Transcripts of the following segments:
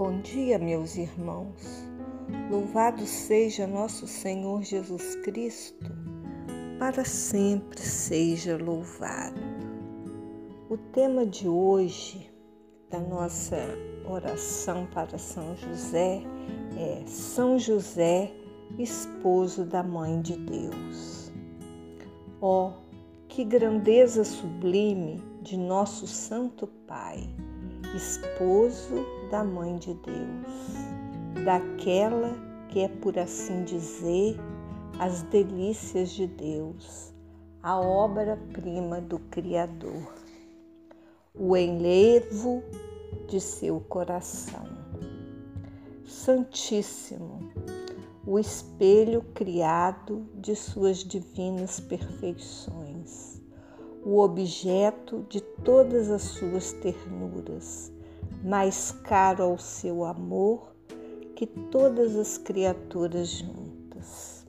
Bom dia, meus irmãos. Louvado seja nosso Senhor Jesus Cristo, para sempre seja louvado. O tema de hoje da nossa oração para São José é São José, esposo da Mãe de Deus. Ó, oh, que grandeza sublime de nosso Santo Pai, esposo da Mãe de Deus, daquela que é, por assim dizer, as delícias de Deus, a obra-prima do Criador, o enlevo de seu coração. Santíssimo, o espelho criado de suas divinas perfeições, o objeto de todas as suas ternuras, mais caro ao seu amor que todas as criaturas juntas.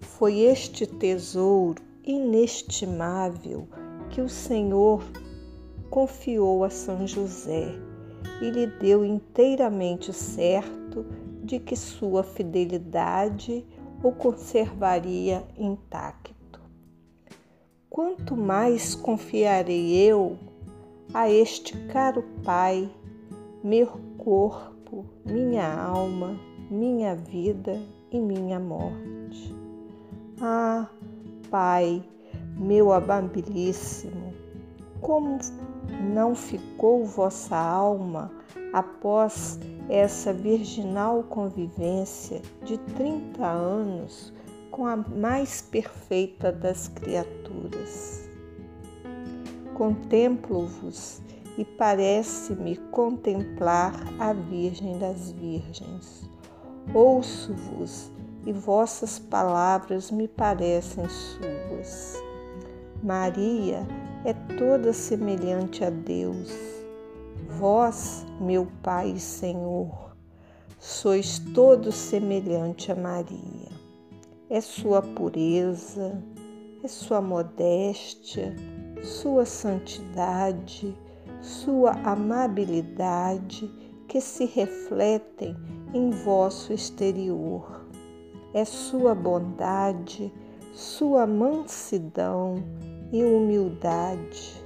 Foi este tesouro inestimável que o Senhor confiou a São José e lhe deu inteiramente certo de que sua fidelidade o conservaria intacto. Quanto mais confiarei eu a este caro Pai, meu corpo, minha alma, minha vida e minha morte. Ah, Pai, meu amabilíssimo, como não ficou vossa alma após essa virginal convivência de 30 anos com a mais perfeita das criaturas. Contemplo-vos e parece-me contemplar a Virgem das Virgens. Ouço-vos e vossas palavras me parecem suas. Maria é toda semelhante a Deus Vós, meu Pai e Senhor, sois todo semelhante a Maria. É sua pureza, é sua modéstia, sua santidade, sua amabilidade que se refletem em vosso exterior. É sua bondade, sua mansidão e humildade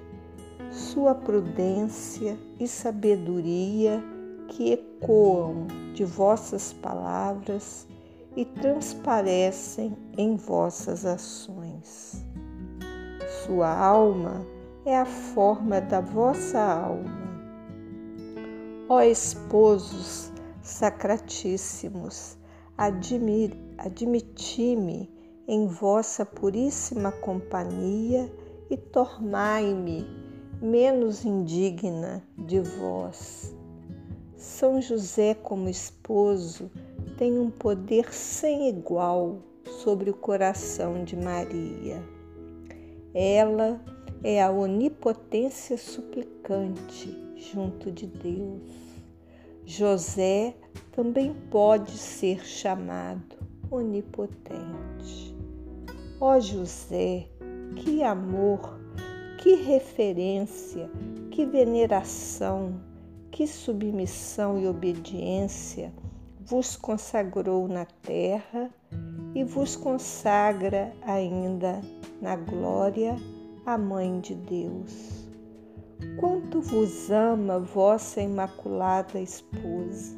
sua prudência e sabedoria que ecoam de vossas palavras e transparecem em vossas ações. Sua alma é a forma da vossa alma. Ó esposos sacratíssimos, admiti-me em vossa puríssima companhia e tornai-me menos indigna de vós. São José, como esposo, tem um poder sem igual sobre o coração de Maria. Ela é a onipotência suplicante junto de Deus. José também pode ser chamado onipotente. Ó José, que amor que referência, que veneração, que submissão e obediência vos consagrou na terra e vos consagra ainda na glória a Mãe de Deus. Quanto vos ama vossa imaculada esposa.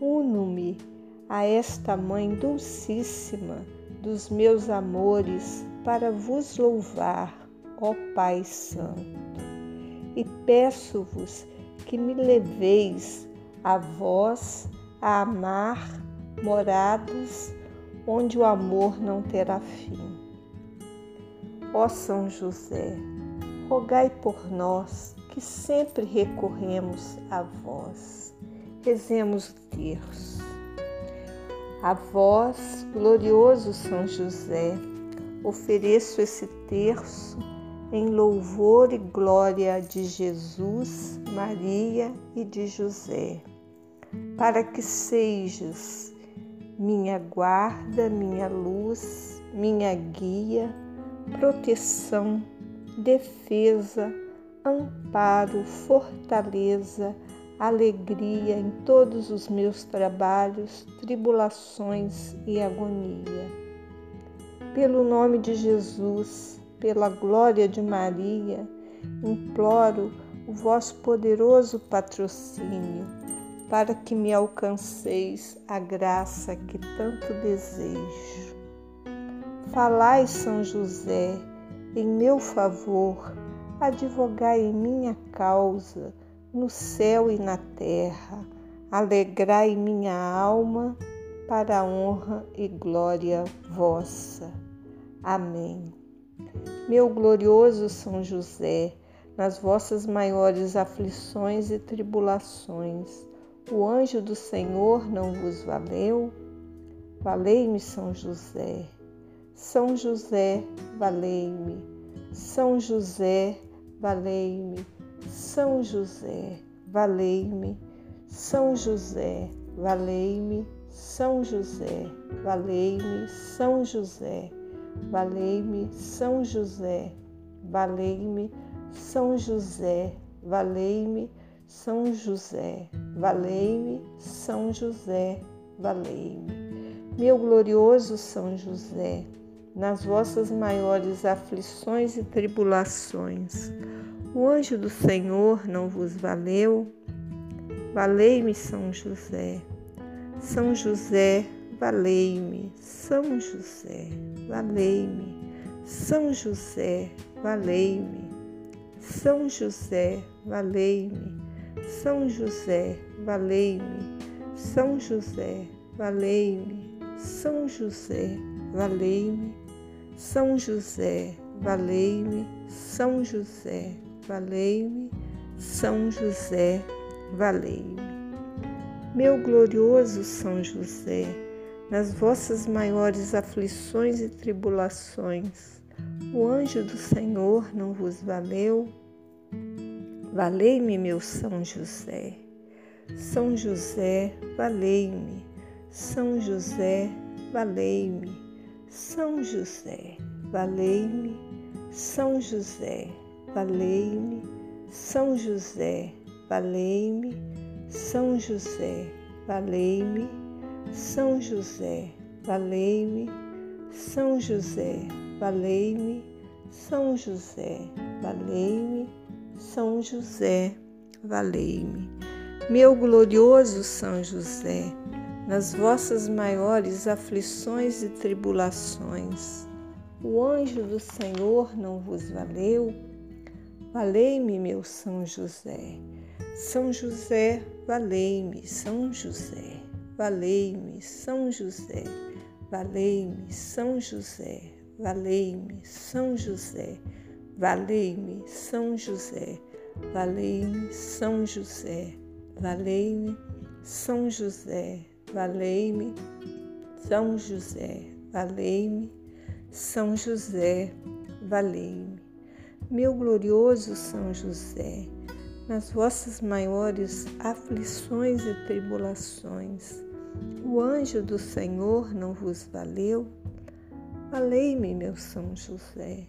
Uno-me a esta Mãe dulcíssima dos meus amores para vos louvar ó Pai Santo, e peço-vos que me leveis a vós a amar morados onde o amor não terá fim. Ó São José, rogai por nós que sempre recorremos a vós. Rezemos o terço. A vós, glorioso São José, ofereço esse terço em louvor e glória de Jesus, Maria e de José, para que sejas minha guarda, minha luz, minha guia, proteção, defesa, amparo, fortaleza, alegria em todos os meus trabalhos, tribulações e agonia. Pelo nome de Jesus, pela glória de Maria, imploro o vosso poderoso patrocínio para que me alcanceis a graça que tanto desejo. Falai, São José, em meu favor, advogai em minha causa, no céu e na terra, alegrai minha alma para a honra e glória vossa. Amém. Meu glorioso São José, nas vossas maiores aflições e tribulações, o anjo do Senhor não vos valeu? Valei-me, São José. São José, valei-me. São José, valei-me. São José, valei-me. São José, valei-me. São José, valei-me. São José, valei-me. São José, valei-me. São José, valei-me. São José, valei-me, São José, valei-me. Meu glorioso São José, nas vossas maiores aflições e tribulações, o anjo do Senhor não vos valeu? Valei-me, São José. São José, valei-me. São José, valei-me. São José, valei-me. São José, valei-me. São José, valei-me. São José, valei-me. São José, valei-me. São José, valei-me. São José, valei-me. São José, valei-me. Meu glorioso São José, nas vossas maiores aflições e tribulações, o anjo do Senhor não vos valeu? Valei-me, meu São José. São José, valei-me. São José, valei-me. São José, valei-me. São José, valei-me. São José, valei-me. São José, valei-me. São José, valei-me. São José, valei-me. São José, valei-me. São José, valei-me. Meu glorioso São José, nas vossas maiores aflições e tribulações, o anjo do Senhor não vos valeu? Valei-me, meu São José. São José, valei-me, São José, valei-me, São José, valei-me, São José, valei-me, São José. Valei-me, São José, valei-me, São José, valei-me, São José, valei-me, São José, valei-me, São José, valei-me. Meu glorioso São José, nas vossas maiores aflições e tribulações, o anjo do Senhor não vos valeu? Valei-me, meu São José.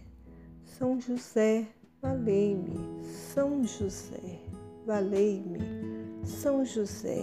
São José, valei-me. São José, valei-me. São José,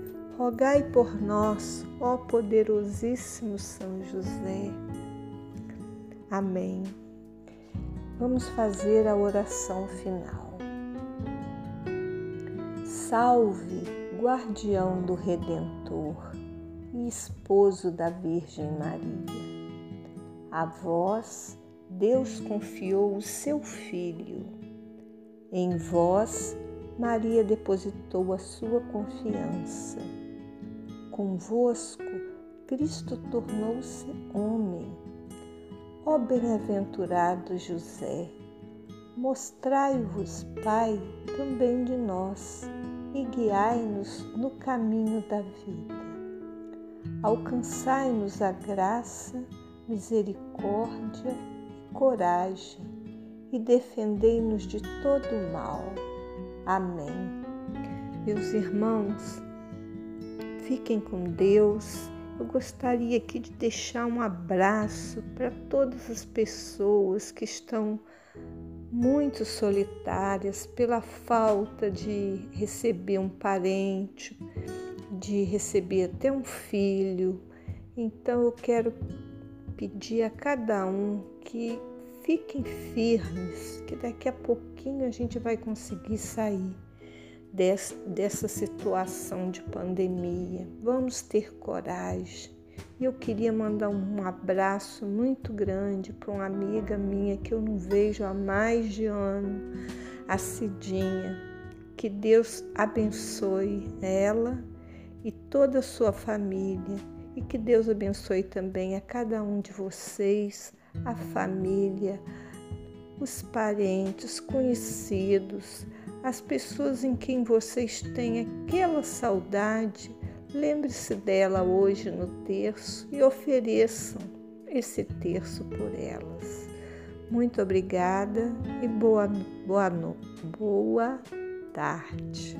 Rogai por nós, ó poderosíssimo São José. Amém. Vamos fazer a oração final. Salve, guardião do Redentor e esposo da Virgem Maria. A vós, Deus confiou o seu Filho. Em vós, Maria depositou a sua confiança. Convosco, Cristo tornou-se homem. Ó bem-aventurado José, mostrai-vos, Pai, também de nós, e guiai-nos no caminho da vida. Alcançai-nos a graça, misericórdia e coragem e defendei-nos de todo o mal. Amém. Meus irmãos, fiquem com Deus. Eu gostaria aqui de deixar um abraço para todas as pessoas que estão muito solitárias pela falta de receber um parente, de receber até um filho. Então eu quero pedir a cada um que fiquem firmes, que daqui a pouquinho a gente vai conseguir sair dessa situação de pandemia. Vamos ter coragem e eu queria mandar um abraço muito grande para uma amiga minha que eu não vejo há mais de ano, a Cidinha. Que Deus abençoe ela e toda a sua família e que Deus abençoe também a cada um de vocês, a família, os parentes, conhecidos, as pessoas em quem vocês têm aquela saudade Lembre-se dela hoje no terço e ofereçam esse terço por elas. Muito obrigada e boa, boa, boa tarde.